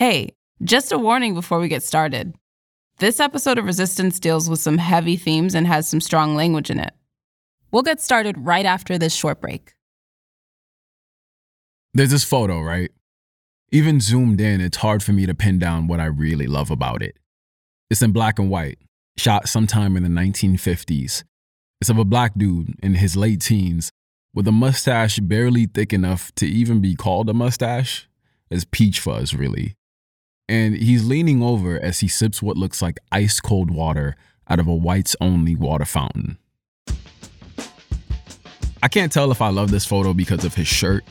Hey, just a warning before we get started. This episode of Resistance deals with some heavy themes and has some strong language in it. We'll get started right after this short break. There's this photo, right? Even zoomed in, it's hard for me to pin down what I really love about it. It's in black and white, shot sometime in the 1950s. It's of a black dude in his late teens with a mustache barely thick enough to even be called a mustache. It's peach fuzz, really and he's leaning over as he sips what looks like ice cold water out of a whites only water fountain. I can't tell if I love this photo because of his shirt,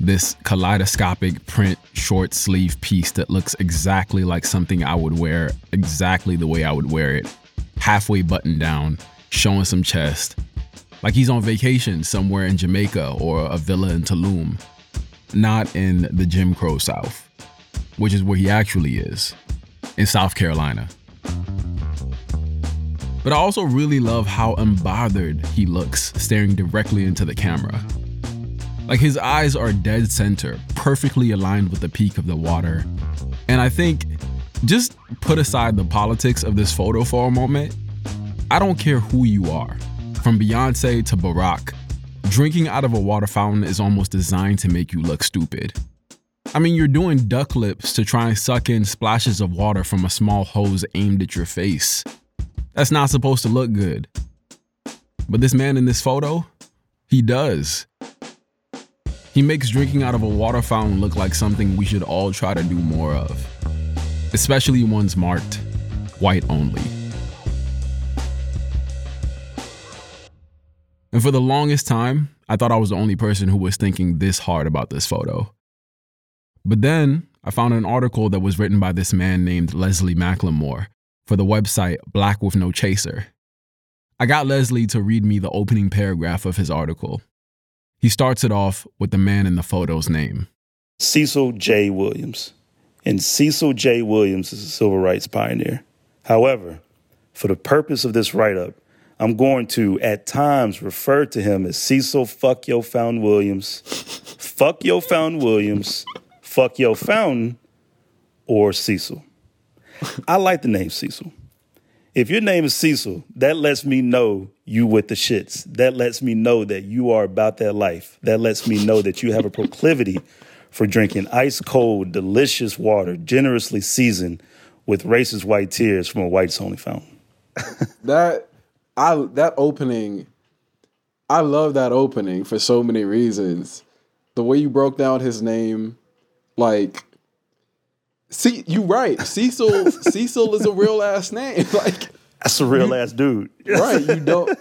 this kaleidoscopic print short sleeve piece that looks exactly like something I would wear exactly the way I would wear it, halfway buttoned down, showing some chest, like he's on vacation somewhere in Jamaica or a villa in Tulum, not in the Jim Crow South which is where he actually is, in South Carolina. But I also really love how unbothered he looks staring directly into the camera. Like his eyes are dead center, perfectly aligned with the peak of the water. And I think, just put aside the politics of this photo for a moment, I don't care who you are, from Beyonce to Barack, drinking out of a water fountain is almost designed to make you look stupid. I mean, you're doing duck lips to try and suck in splashes of water from a small hose aimed at your face. That's not supposed to look good. But this man in this photo, he does. He makes drinking out of a water fountain look like something we should all try to do more of, especially ones marked white only. And for the longest time, I thought I was the only person who was thinking this hard about this photo. But then I found an article that was written by this man named Leslie McLemore for the website Black with No Chaser. I got Leslie to read me the opening paragraph of his article. He starts it off with the man in the photo's name Cecil J. Williams. And Cecil J. Williams is a civil rights pioneer. However, for the purpose of this write up, I'm going to at times refer to him as Cecil Fuck Yo Found Williams, Fuck Yo Found Williams, Fuck Yo Fountain or Cecil. I like the name Cecil. If your name is Cecil, that lets me know you with the shits. That lets me know that you are about that life. That lets me know that you have a proclivity for drinking ice cold, delicious water, generously seasoned with racist white tears from a whites only fountain. that I that opening, I love that opening for so many reasons. The way you broke down his name, like, see, you right. Cecil Cecil is a real ass name. Like that's a real you, ass dude. right. You don't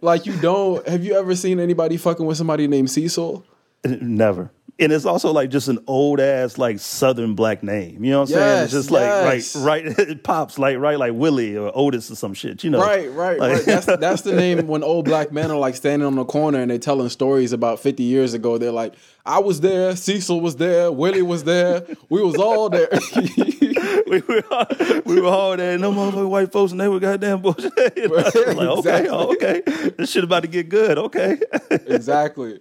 like you don't have you ever seen anybody fucking with somebody named Cecil? Never and it's also like just an old ass like southern black name. You know what I'm yes, saying? It's just yes. like right, right. It pops like right, like Willie or Otis or some shit. You know? Right, right, like, right. That's that's the name when old black men are like standing on the corner and they're telling stories about 50 years ago. They're like, I was there, Cecil was there, Willie was there, we was all there. we were all, we were all there. No motherfucking white folks, and they were goddamn bullshit. like, okay, exactly. oh, okay, this shit about to get good. Okay, exactly.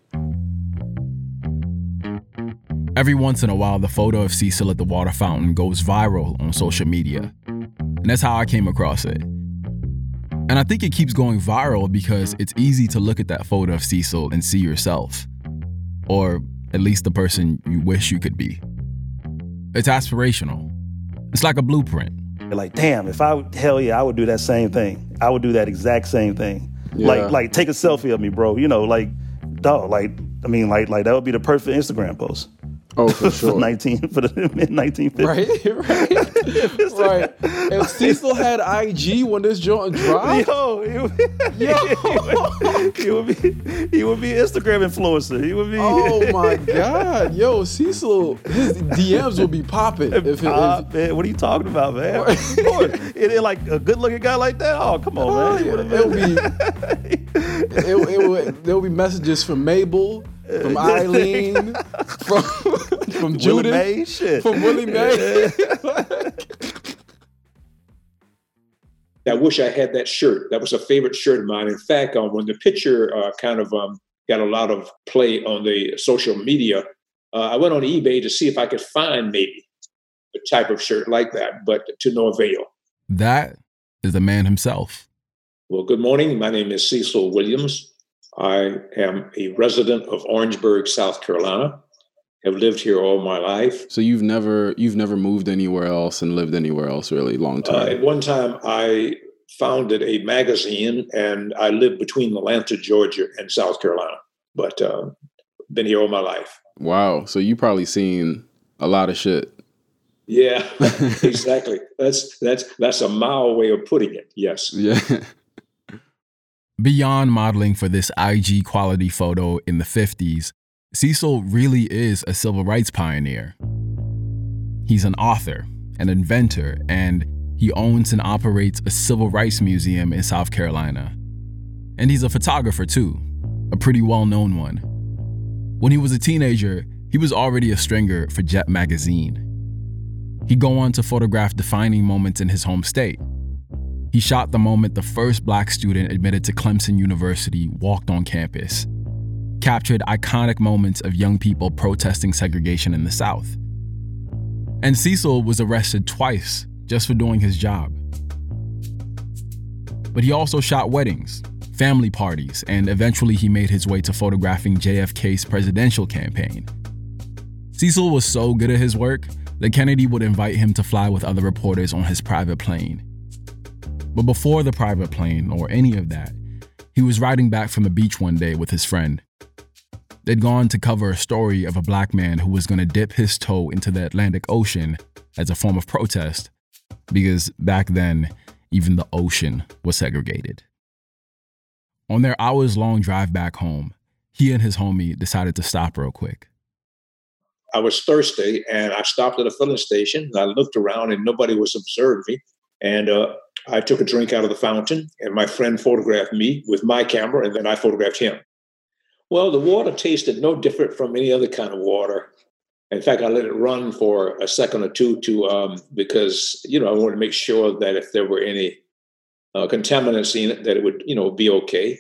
Every once in a while, the photo of Cecil at the water fountain goes viral on social media. And that's how I came across it. And I think it keeps going viral because it's easy to look at that photo of Cecil and see yourself. Or at least the person you wish you could be. It's aspirational. It's like a blueprint. Like, damn, if I hell yeah, I would do that same thing. I would do that exact same thing. Yeah. Like, like take a selfie of me, bro. You know, like, dog, like, I mean, like, like that would be the perfect Instagram post. Oh, for sure. for 19 for the mid 1950s. Right, right, right. And Cecil had IG when this joint dropped. Yo, he would, Yo. he would be he would be Instagram influencer. He would be. Oh my god, yo, Cecil, his DMs would be popping. If, Pop, if, man, what are you talking about, man? it, it, like a good looking guy like that. Oh, come on, oh, man. Yeah. It'll be. it, it, would, there'll be messages from Mabel from Eileen, from from Judith, May, shit. from Willie Mae. I wish I had that shirt. That was a favorite shirt of mine. In fact, um, when the picture uh, kind of um, got a lot of play on the social media, uh, I went on eBay to see if I could find maybe a type of shirt like that, but to no avail. That is the man himself. Well, good morning. My name is Cecil Williams. I am a resident of Orangeburg, South Carolina. Have lived here all my life. So you've never you've never moved anywhere else and lived anywhere else really long Uh, time. at one time, I founded a magazine, and I lived between Atlanta, Georgia, and South Carolina. But uh, been here all my life. wow. So you probably seen a lot of shit. Yeah, exactly. That's that's that's a mild way of putting it. Yes. Yeah. Beyond modeling for this IG quality photo in the 50s, Cecil really is a civil rights pioneer. He's an author, an inventor, and he owns and operates a civil rights museum in South Carolina. And he's a photographer too, a pretty well known one. When he was a teenager, he was already a stringer for Jet magazine. He'd go on to photograph defining moments in his home state. He shot the moment the first black student admitted to Clemson University walked on campus, captured iconic moments of young people protesting segregation in the South. And Cecil was arrested twice just for doing his job. But he also shot weddings, family parties, and eventually he made his way to photographing JFK's presidential campaign. Cecil was so good at his work that Kennedy would invite him to fly with other reporters on his private plane. But before the private plane or any of that, he was riding back from the beach one day with his friend. They'd gone to cover a story of a black man who was going to dip his toe into the Atlantic Ocean as a form of protest, because back then, even the ocean was segregated. On their hours long drive back home, he and his homie decided to stop real quick. I was thirsty, and I stopped at a filling station. And I looked around, and nobody was observing me. And uh, I took a drink out of the fountain, and my friend photographed me with my camera, and then I photographed him. Well, the water tasted no different from any other kind of water. In fact, I let it run for a second or two to um, because you know I wanted to make sure that if there were any uh, contaminants in it, that it would you know be okay.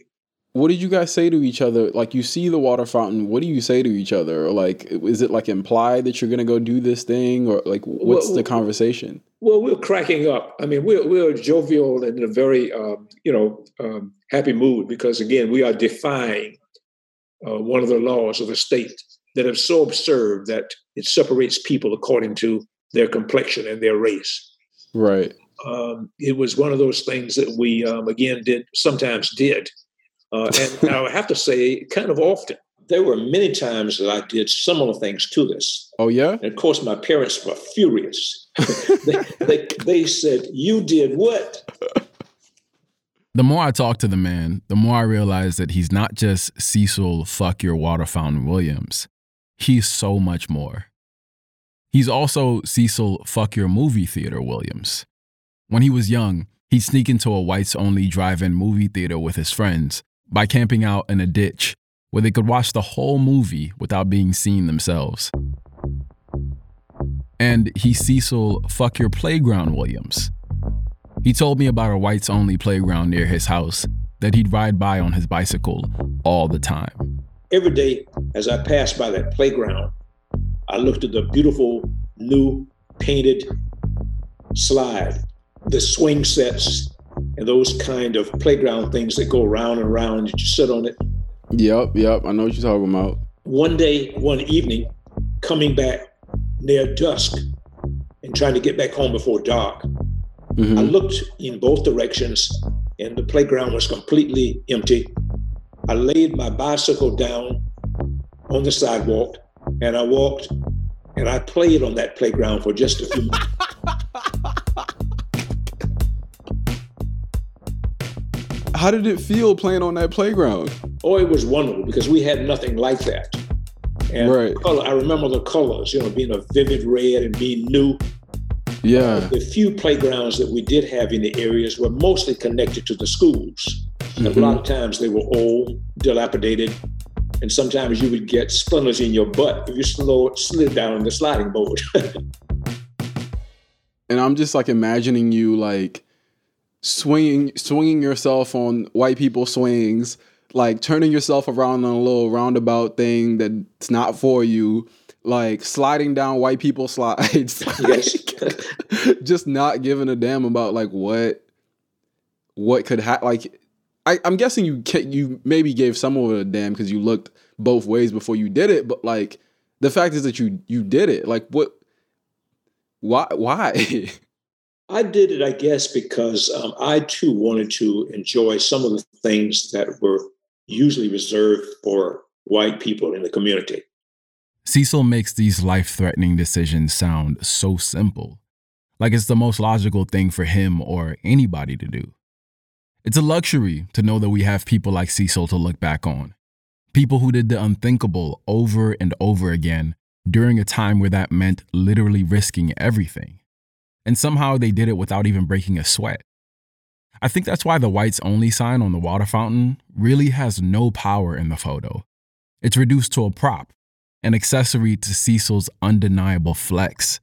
what did you guys say to each other? Like you see the water fountain, what do you say to each other? Like is it like implied that you're gonna go do this thing? Or like what's Well, the conversation? Well, we're cracking up. I mean, we're we're jovial and in a very um, you know um, happy mood because again, we are defying uh, one of the laws of the state that is so absurd that it separates people according to their complexion and their race. Right. Um, it was one of those things that we um, again did sometimes did, uh, and I have to say, kind of often. There were many times that I did similar things to this. Oh yeah? And of course, my parents were furious. they, they, they said, You did what? The more I talk to the man, the more I realize that he's not just Cecil fuck your water fountain Williams. He's so much more. He's also Cecil fuck your movie theater Williams. When he was young, he'd sneak into a whites only drive in movie theater with his friends by camping out in a ditch where they could watch the whole movie without being seen themselves. And he Cecil fuck your playground Williams. He told me about a whites only playground near his house that he'd ride by on his bicycle all the time. Every day as I passed by that playground, I looked at the beautiful new painted slide, the swing sets, and those kind of playground things that go round and round you sit on it. Yep, yep. I know what you're talking about. One day, one evening, coming back near dusk and trying to get back home before dark, Mhm. I looked in both directions and the playground was completely empty. I laid my bicycle down on the sidewalk and I walked and I played on that playground for just a few minutes. How did it feel playing on that playground? Oh, it was wonderful because we had nothing like that. And Right. color, I remember the colors, you know, being a vivid red and being new. Yeah. The few playgrounds that we did have in the areas were mostly connected to the schools. And Mhm. A lot of times they were old, dilapidated, and sometimes you would get splinters in your butt if you slow, slid down the sliding board. And I'm just like imagining you like swinging swinging yourself on white people swings, like turning yourself around on a little roundabout thing that's not for you, like sliding down white people slides. Yes. just not giving a damn about like what what could happen. Like I, I'm guessing you ca- you maybe gave some of it a damn because you looked both ways before you did it, but like the fact is that you you did it. Like what? Why? Why? I did it, I guess, because um, I too wanted to enjoy some of the things that were usually reserved for white people in the community. Cecil makes these life threatening decisions sound so simple, like it's the most logical thing for him or anybody to do. It's a luxury to know that we have people like Cecil to look back on. People who did the unthinkable over and over again during a time where that meant literally risking everything. And somehow they did it without even breaking a sweat. I think that's why the whites only sign on the water fountain really has no power in the photo. It's reduced to a prop, an accessory to Cecil's undeniable flex.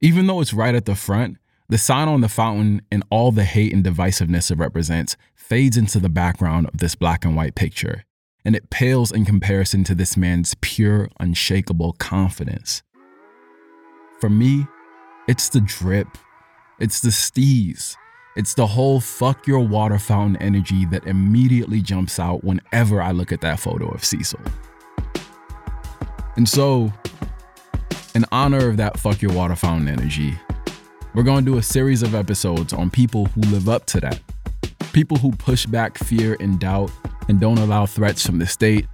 Even though it's right at the front, the sign on the fountain and all the hate and divisiveness it represents fades into the background of this black and white picture, and it pales in comparison to this man's pure, unshakable confidence. For me, it's the drip, it's the steez, it's the whole fuck your water fountain energy that immediately jumps out whenever I look at that photo of Cecil. And so, in honor of that fuck your water fountain energy, we're going to do a series of episodes on people who live up to that. People who push back fear and doubt and don't allow threats from the state,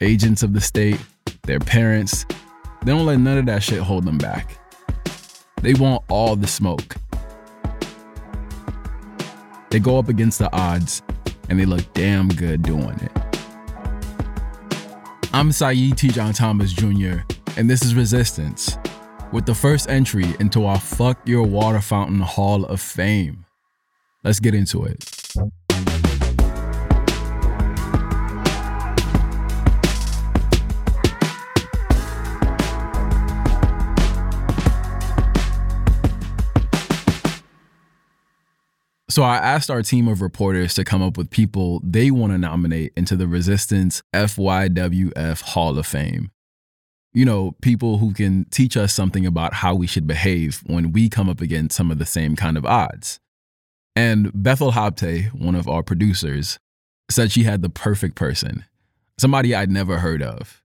agents of the state, their parents. They don't let none of that shit hold them back. They want all the smoke. They go up against the odds and they look damn good doing it. I'm Saidu Tejan-Thomas Jr., and this is Resistance, with the first entry into our Fuck Your Water Fountain Hall of Fame. Let's get into it. So I asked our team of reporters to come up with people they want to nominate into the Resistance FYWF Hall of Fame. You know, people who can teach us something about how we should behave when we come up against some of the same kind of odds. And Bethel Habte, one of our producers, said she had the perfect person, somebody I'd never heard of.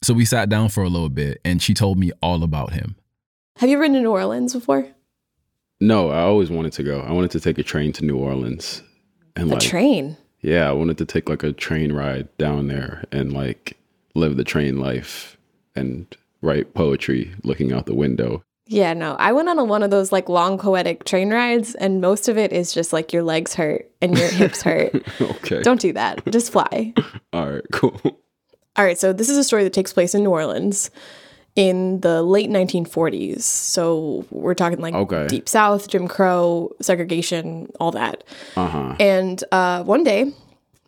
So we sat down for a little bit and she told me all about him. Have you ever been to New Orleans before? No, I always wanted to go. I wanted to take a train to New Orleans, and A like, train. yeah, I wanted to take like a train ride down there and like live the train life and write poetry looking out the window. Yeah, no. I went on a, one of those like long poetic train rides, and most of it is just like your legs hurt and your hips hurt. okay. Don't do that. Just fly. All right. Cool. All right, so this is a story that takes place in New Orleans in the late 1940s. So we're talking like Okay. Deep South, Jim Crow, segregation, all that. Uh huh. And uh, one day,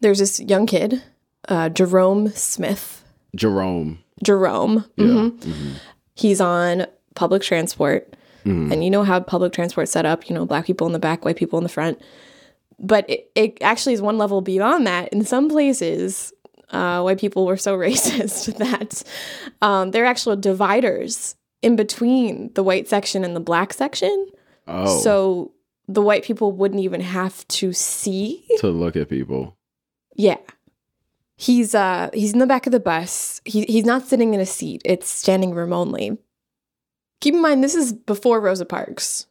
there's this young kid, uh, Jerome Smith. Jerome. Jerome. Yeah. mhm. He's on public transport. Mhm. And you know how public transport set up, you know, black people in the back, white people in the front. But it, it actually is one level beyond that. In some places, uh, white people were so racist that um, there are actual dividers in between the white section and the black section. Oh. So the white people wouldn't even have to see. to look at people. Yeah. He's uh he's in the back of the bus. He he's not sitting in a seat. It's standing room only. Keep in mind this is before Rosa Parks.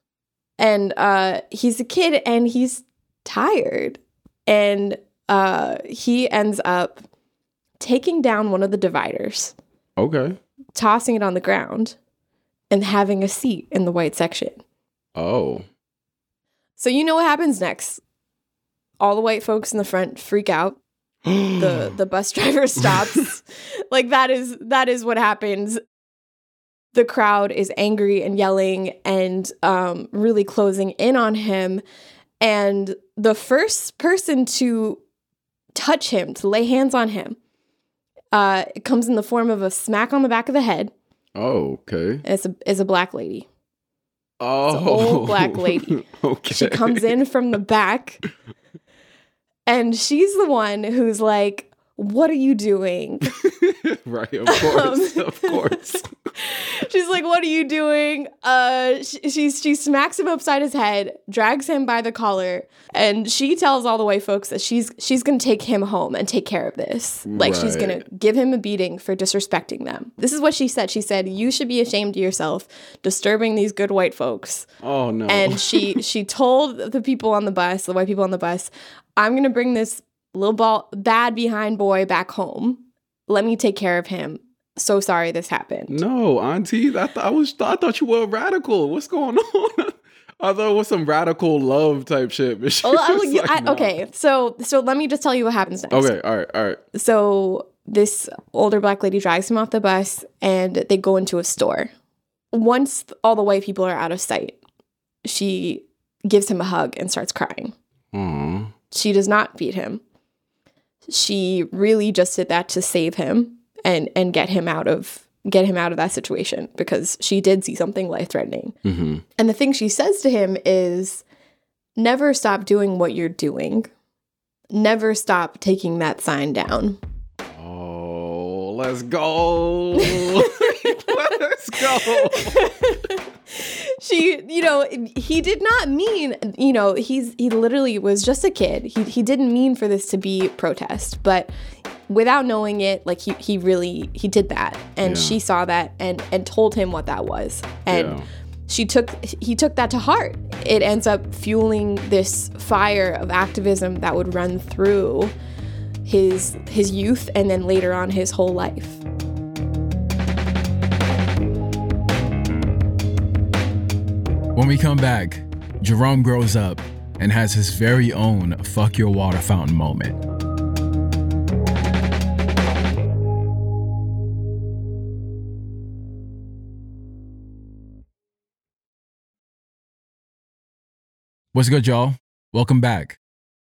And uh he's a kid and he's tired. And uh he ends up taking down one of the dividers, Okay. tossing it on the ground, and having a seat in the white section. Oh. So you know what happens next. All the white folks in the front freak out. the the bus driver stops like that is that is what happens the crowd is angry and yelling and um really closing in on him and the first person to touch him to lay hands on him uh it comes in the form of a smack on the back of the head oh. Okay. it's a is a black lady Oh. old black lady. okay. She comes in from the back and she's the one who's like, what are you doing? right, of course, Um, of course. She's like, "What are you doing?" Uh, she, she she smacks him upside his head, drags him by the collar, and she tells all the white folks that she's she's gonna take him home and take care of this. Like she's gonna give him a beating for disrespecting them. This is what she said. She said, "You should be ashamed of yourself, disturbing these good white folks." Oh no. And she she told the people on the bus, the white people on the bus, "I'm gonna bring this little ball bad behind boy back home. Let me take care of him." So sorry this happened. no, Auntie, I, th- I was I thought you were radical. What's going on? I thought it was some radical love type shit. But oh, Well, I- like, I- okay, so so let me just tell you what happens next. Okay, all right, all right. So this older black lady drags him off the bus, and they go into a store. Once all the white people are out of sight, she gives him a hug and starts crying. Aw. She does not beat him. She really just did that to save him and and get him out of get him out of that situation because she did see something life threatening. Mm-hmm. And the thing she says to him is never stop doing what you're doing. Never stop taking that sign down. Oh, let's go. let's go. she, you know, he did not mean, you know, he's he literally was just a kid. He he didn't mean for this to be protest, but without knowing it, like he he really he did that. And Yeah. she saw that and and told him what that was. And Yeah. she took he took that to heart. It ends up fueling this fire of activism that would run through his his youth and then later on his whole life. When we come back, Jerome grows up and has his very own fuck your water fountain moment. What's good, y'all? Welcome back.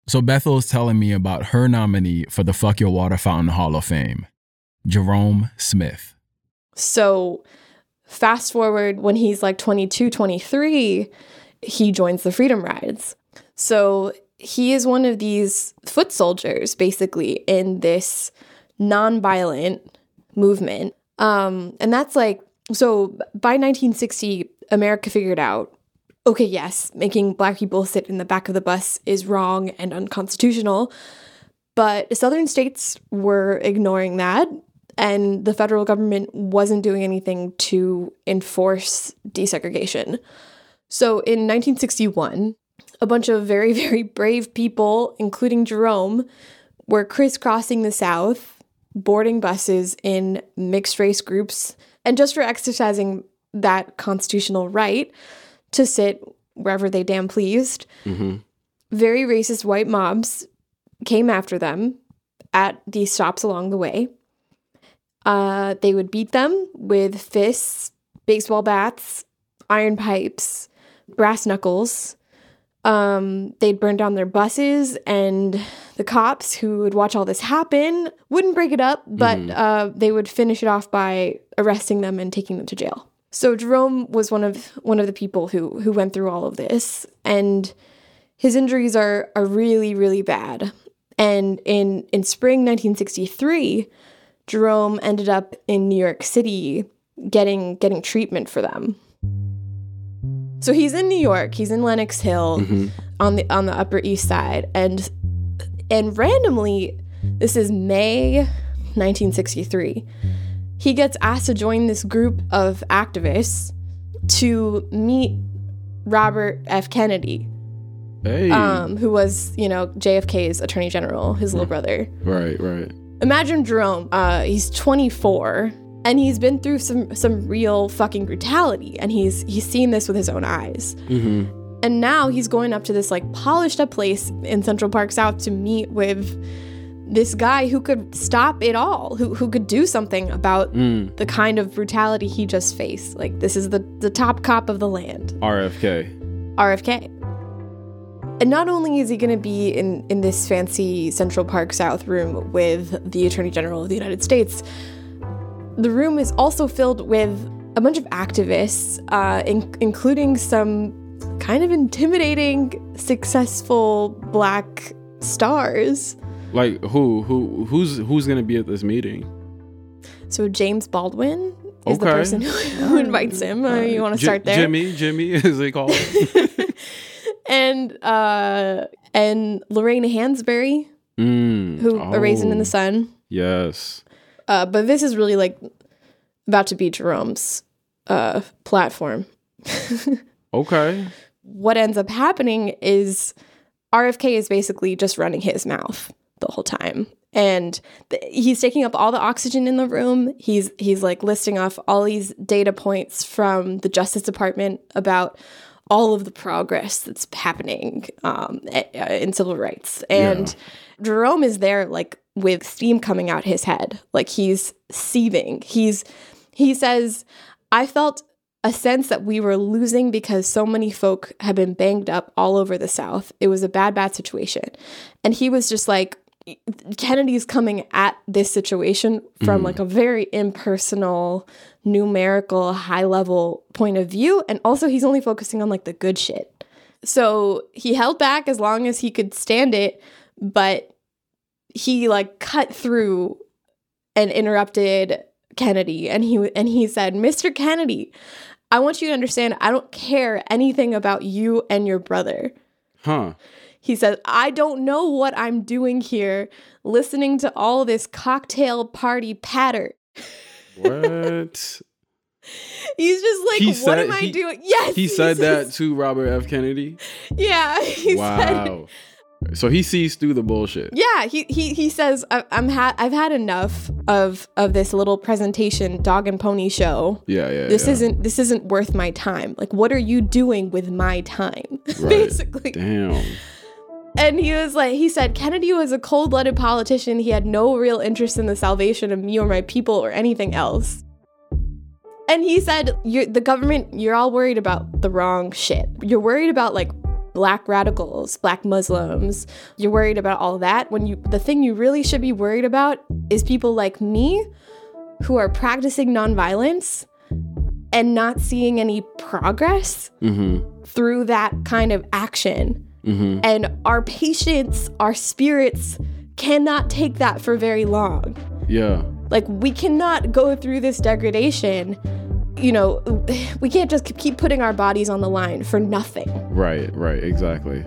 So, Bethel is telling me about her nominee for the Fuck Your Water Fountain Hall of Fame, Jerome Smith. So fast forward when he's like 22, 23, he joins the Freedom Rides. So he is one of these foot soldiers basically in this nonviolent movement. Um, and that's like, so by 1960, America figured out okay, yes, making black people sit in the back of the bus is wrong and unconstitutional. But southern states were ignoring that, and the federal government wasn't doing anything to enforce desegregation. So in 1961, a bunch of very, very brave people, including Jerome, were crisscrossing the South, boarding buses in mixed race groups, and just for exercising that constitutional right to sit wherever they damn pleased Mm-hmm. very racist white mobs came after them at these stops along the way. Uh, they would beat them with fists, baseball bats, iron pipes, brass knuckles. Um, they'd burn down their buses, and the cops who would watch all this happen wouldn't break it up, but Mhm. uh, they would finish it off by arresting them and taking them to jail. So Jerome was one of one of the people who who went through all of this, and his injuries are are really really bad. And in in spring 1963, Jerome ended up in New York City getting getting treatment for them. So he's in New York, he's in Lenox Hill Mm-hmm. on the on the Upper East Side and and randomly this is May 1963. He gets asked to join this group of activists to meet Robert F. Kennedy, Hey. um, who was, you know, JFK's attorney general, his little brother. right, right. Imagine Jerome. Uh, he's 24 and he's been through some some real fucking brutality, and he's he's seen this with his own eyes. Mm-hmm. And now he's going up to this like polished up place in Central Park South to meet with this guy who could stop it all, who who could do something about Mm. the kind of brutality he just faced. Like this is the the top cop of the land. RFK. RFK. And not only is he going to be in, in this fancy Central Park South room with the Attorney General of the United States, the room is also filled with a bunch of activists, uh, in, including some kind of intimidating, successful black stars. Like who who who's who's gonna be at this meeting? So James Baldwin is the person who, who invites him. Uh, you want to Ji- start there? Jimmy, Jimmy, is they called? and uh and Lorraine Hansberry, mm. who A Raisin in oh, the Sun. Yes. Uh, but this is really like about to be Jerome's uh platform. Okay. what ends up happening is RFK is basically just running his mouth the whole time. And th- he's taking up all the oxygen in the room. He's he's like listing off all these data points from the Justice Department about all of the progress that's happening um, a- uh, in civil rights. And Jerome is there like with steam coming out his head, like he's seething. He's he says, "I felt a sense that we were losing because so many folk had been banged up all over the South. It was a bad, bad situation. And he was just like, Kennedy's coming at this situation from mm. like a very impersonal, numerical, high level point of view. And also, he's only focusing on like the good shit. So he held back as long as he could stand it, but he like cut through and interrupted Kennedy and he and he said, "Mr. Kennedy, I want you to understand I don't care anything about you and your brother." Huh. He says, "I don't know what I'm doing here listening to all this cocktail party patter." What? He's just like, He "What said- am I he- doing?" Yes. he said that to Robert F. Kennedy. Yeah, Wow. So he sees through the bullshit. Yeah, he he he says I, I'm ha- I've had enough of of this little presentation dog and pony show. Yeah, yeah. This yeah. isn't this isn't worth my time. Like what are you doing with my time? Right. Basically. Damn. And he was like he said Kennedy was a cold-blooded politician. He had no real interest in the salvation of me or my people or anything else. And he said you're the government you're all worried about the wrong shit. You're worried about like black radicals, black Muslims. You're worried about all that when you the thing you really should be worried about is people like me who are practicing nonviolence and not seeing any progress Mm-hmm. through that kind of action. Mm-hmm. And our patience, our spirits cannot take that for very long. Yeah. Like, we cannot go through this degradation. You know, we can't just keep putting our bodies on the line for nothing. Right, right, exactly.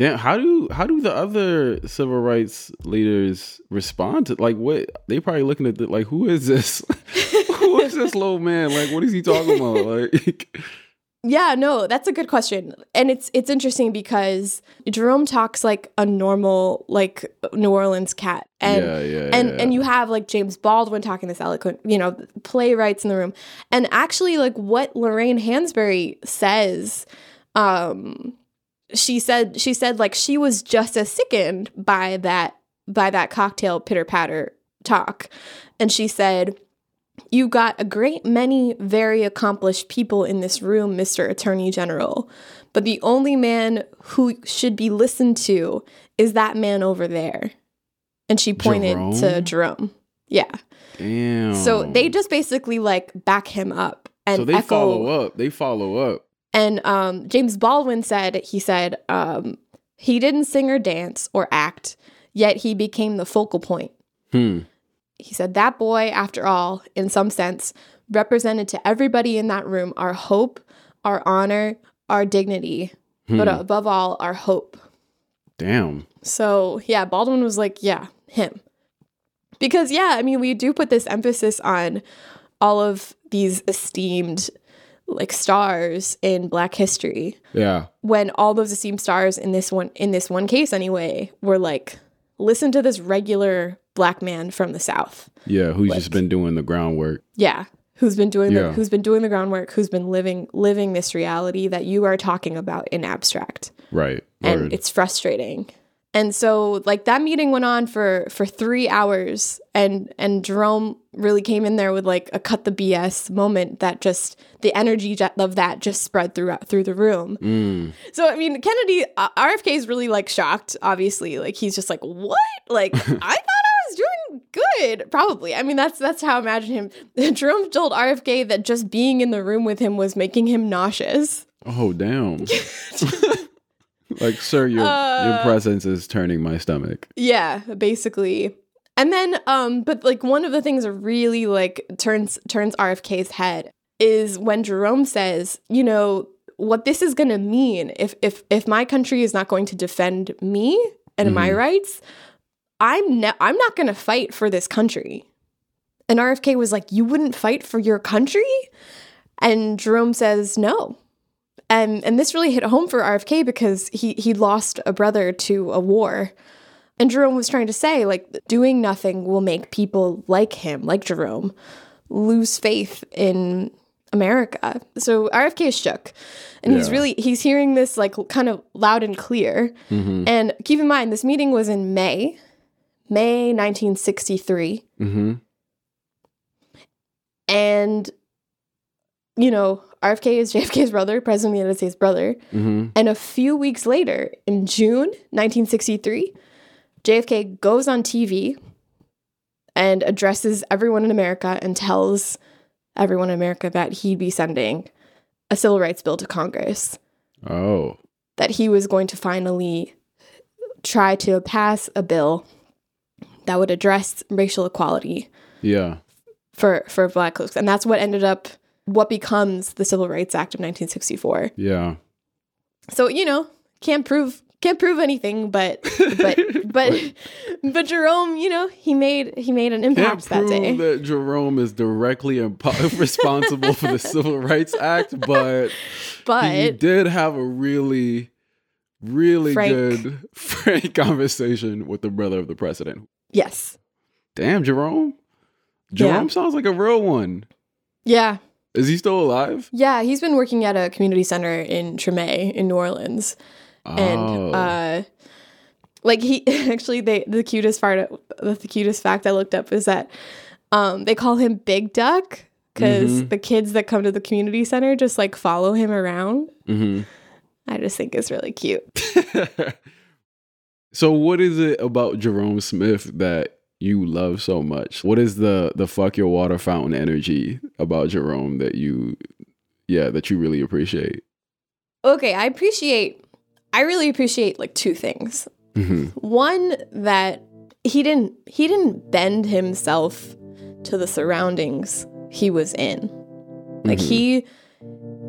Damn, how do how do the other civil rights leaders respond to like what they probably looking at the, like who is this? who is this little man? Like what is he talking about? Like Yeah, no, that's a good question. And it's it's interesting because Jerome talks like a normal like New Orleans cat. And yeah, yeah, and yeah. and you have like James Baldwin talking this eloquent, you know, playwrights in the room. And actually like what Lorraine Hansberry says um she said she said like she was just as sickened by that by that cocktail pitter patter talk. And she said You've got a great many very accomplished people in this room, Mr. Attorney General. But the only man who should be listened to is that man over there. And she pointed to Jerome? Jerome. Yeah. Damn. So they just basically like back him up and So they echo. follow up. They follow up. And um, James Baldwin said, he said, um, he didn't sing or dance or act, yet he became the focal point. Hmm. He said, That boy, after all, in some sense, represented to everybody in that room our hope, our honor, our dignity, but Hmm. above all, our hope. Damn. So, yeah, Baldwin was like, Yeah, him. Because, yeah, I mean, we do put this emphasis on all of these esteemed like stars in black history Yeah. when all those esteemed stars in this one in this one case anyway were like listen to this regular black man from the south Yeah. Who's Like- just been doing the groundwork. yeah who's been doing Yeah. the who's been doing the groundwork who's been living living this reality that you are talking about in abstract Right. and Word. it's frustrating and so like that meeting went on for for three hours and and jerome really came in there with like a cut the bs moment that just the energy of that just spread throughout through the room Mm. so I mean, Kennedy, uh, RFK is really like shocked. Obviously, like he's just like, "What? Like I thought was doing good." Probably. I mean, that's that's how I imagine him. Jerome told RFK that just being in the room with him was making him nauseous. Oh damn. Like, sir, your your Uh, presence is turning my stomach. Yeah, basically. And then um but like one of the things that really like turns turns RFK's head is when Jerome says, you know, what this is going to mean if if if my country is not going to defend me and my Mhm. rights, I'm ne- I'm not going to fight for this country. And RFK was like, "You wouldn't fight for your country?" And Jerome says, "No." And and this really hit home for RFK because he he lost a brother to a war. And Jerome was trying to say, like, doing nothing will make people like him, like Jerome, lose faith in America. So RFK is shook. And he's really he's hearing this like kind of loud and clear. Mm-hmm. And keep in mind, this meeting was in May, May 1963. Mm-hmm. And, you know, RFK is JFK's brother, President of the United States' brother. Mm-hmm. And a few weeks later, in June 1963, JFK goes on TV and addresses everyone in America and tells everyone in America that he'd be sending a civil rights bill to Congress, Oh. that he was going to finally try to pass a bill that would address racial equality Yeah. for for black folks. And that's what ended up what becomes the Civil Rights Act of 1964. Yeah. So, you know, can't prove can't prove anything, but but but but Jerome, you know, he made he made an impact that prove day. that Jerome is directly impo- responsible for the Civil Rights Act, but but he did have a really, really Frank. good, frank conversation with the brother of the president. Yes. Damn, Jerome. Yeah. Jerome sounds like a real one. Yeah. Is he still alive? Yeah, he's been working at a community center in Treme in New Orleans. And oh. uh like he actually they the cutest part the cutest fact I looked up is that um they call him Big Duck because Mhm. the kids that come to the community center just like follow him around. hmm I just think it's really cute. so, what is it about Jerome Smith that you love so much? What is the the fuck your water fountain energy about Jerome that you, yeah, that you really appreciate? Okay, I appreciate I really appreciate like two things. hmm One that he didn't he didn't bend himself to the surroundings he was in. Like Mhm. he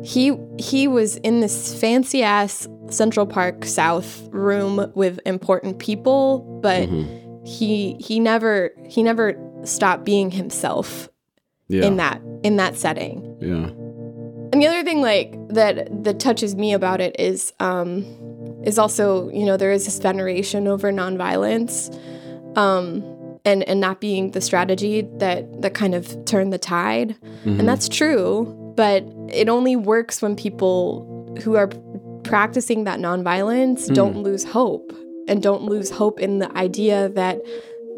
he he was in this fancy ass Central Park South room with important people, but Mhm. he he never he never stopped being himself Yeah, in that in that setting. yeah, And the other thing like that that touches me about it is um is also, you know, there is this veneration over nonviolence. Um and and not being the strategy that that kind of turned the tide. Mhm. And that's true, but it only works when people who are practicing that nonviolence Mm. don't lose hope and don't lose hope in the idea that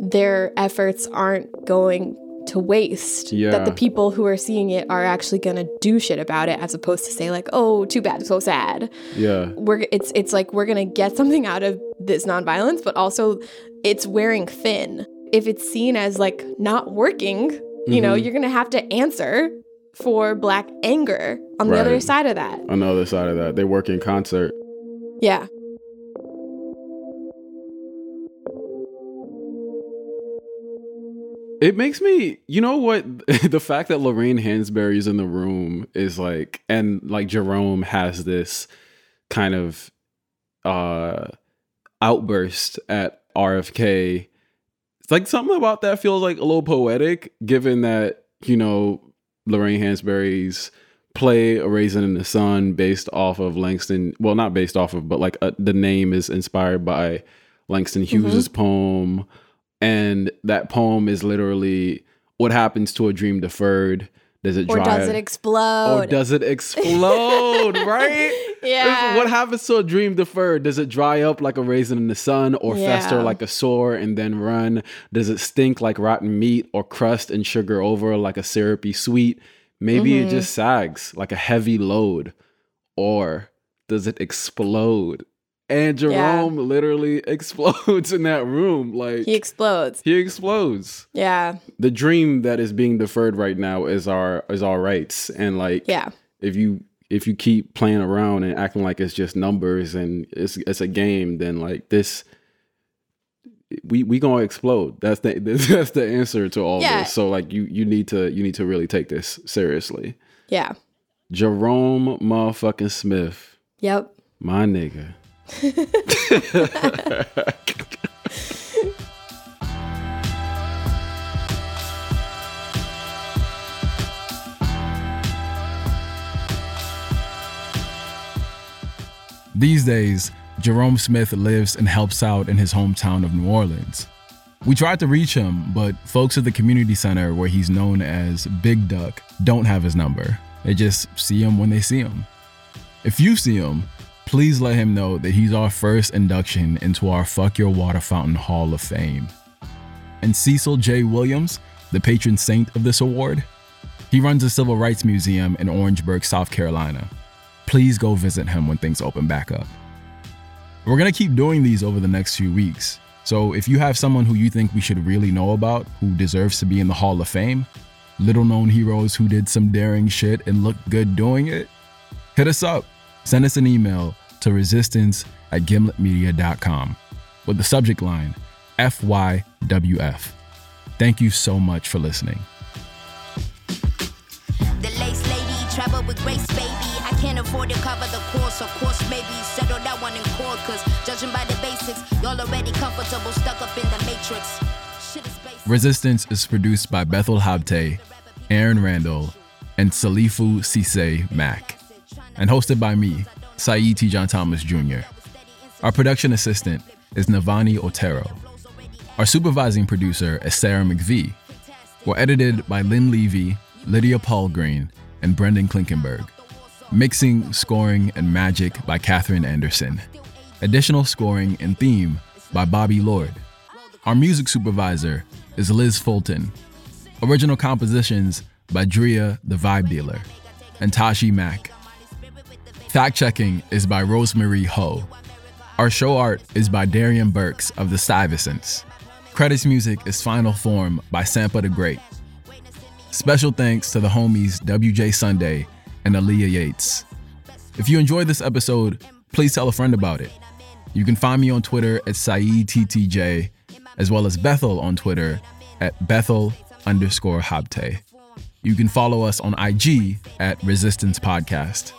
their efforts aren't going to waste. That the people who are seeing it are actually going to do shit about it as opposed to say like, "Oh, too bad, so sad." yeah, We're it's it's like we're going to get something out of this nonviolence, but also it's wearing thin. If it's seen as like not working, you know, Mhm. you're going to have to answer for black anger on the other side of that. on the other side of that, they work in concert. Yeah. It makes me, you know what? the fact that Lorraine Hansberry is in the room is like, and like Jerome has this kind of uh outburst at RFK. It's like something about that feels like a little poetic, given that, you know, Lorraine Hansberry's play A Raisin in the Sun based off of Langston, well, not based off of, but like uh, the name is inspired by Langston Hughes's poem. And that poem is literally what happens to a dream deferred does it Or dry does it explode? or does it explode right? Yeah. what happens to a dream deferred. Does it dry up like a raisin in the sun or fester like a sore and then run? Does it stink like rotten meat or crust and sugar over like a syrupy sweet? Maybe Mm-hmm. it just sags like a heavy load. Or does it explode and Yeah. Jerome literally explodes in that room like he explodes. he explodes. Yeah. The dream that is being deferred right now is our is our rights, and like Yeah. if you if you keep playing around and acting like it's just numbers and it's it's a game, then like this we we gonna explode. That's the that's the answer to all Yeah. this. So like you you need to you need to really take this seriously. Yeah. Jerome motherfucking Smith, Yep. my nigga. These days, Jerome Smith lives and helps out in his hometown of New Orleans. We tried to reach him, but folks at the community center, where he's known as Big Duck, don't have his number. They just see him when they see him. If you see him, please let him know that he's our first induction into our Fuck Your Water Fountain Hall of Fame. And Cecil J. Williams, the patron saint of this award, he runs a civil rights museum in Orangeburg, South Carolina please go visit him when things open back up. We're gonna keep doing these over the next few weeks. So if you have someone who you think we should really know about who deserves to be in the Hall of Fame, little known heroes who did some daring shit and looked good doing it, hit us up. Send us an email to resistance at gimletmedia.com with the subject line FYWF. Thank you so much for listening. The lace lady travel with grace, baby. I can't afford to cover the course, of course, maybe settle that one in court. Cause judging by the basics, y'all already comfortable, stuck up in the matrix. Is. Resistance is produced by Bethel Habte, Aaron Randall, and Salifu Sise Mack, and hosted by me, Saidu Tejan-Thomas Jr. Our production assistant is Navani Otero. Our supervising producer is Sarah McVie. We're edited by Lynn Levy, Lydia Polgreen, and Brendan Klinkenberg. Mixing, scoring, and magic by Katherine Anderson. Additional scoring and theme by Bobby Lord. Our music supervisor is Liz Fulton. Original compositions by Drea the Vibe Dealer and Tashi Mack. Fact checking is by Rosemary Ho. Our show art is by Darian Burks of the Stuyvesants. Credits music is Final Form by Sampa the Great. Special thanks to the homies WJ Sunday and Aaliyah Yates. If you enjoyed this episode, please tell a friend about it. You can find me on Twitter at SaiduTTJ, as well as Bethel on Twitter at Bethel underscore Habte. You can follow us on IG at Resistance Podcast.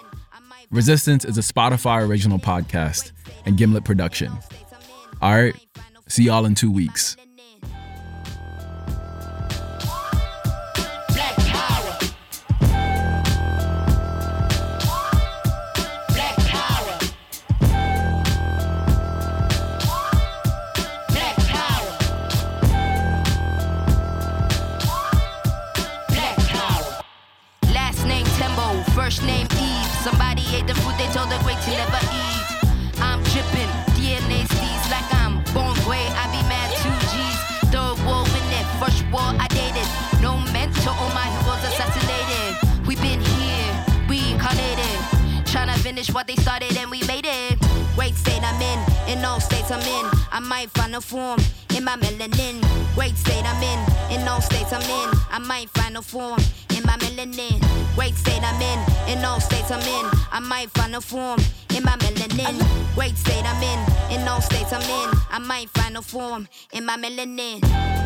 Resistance is a Spotify original podcast and Gimlet production. All right, see y'all in two weeks. Finish what they started and we made it. Great state I'm in, in all states I'm in. I might find a form in my melanin. Great state I'm in, in all states I'm in. I might find a form in my melanin. Great state I'm in, in all states I'm in. I might find a form in my melanin. Great state I'm in, in all states I'm in. I might find a form in my melanin.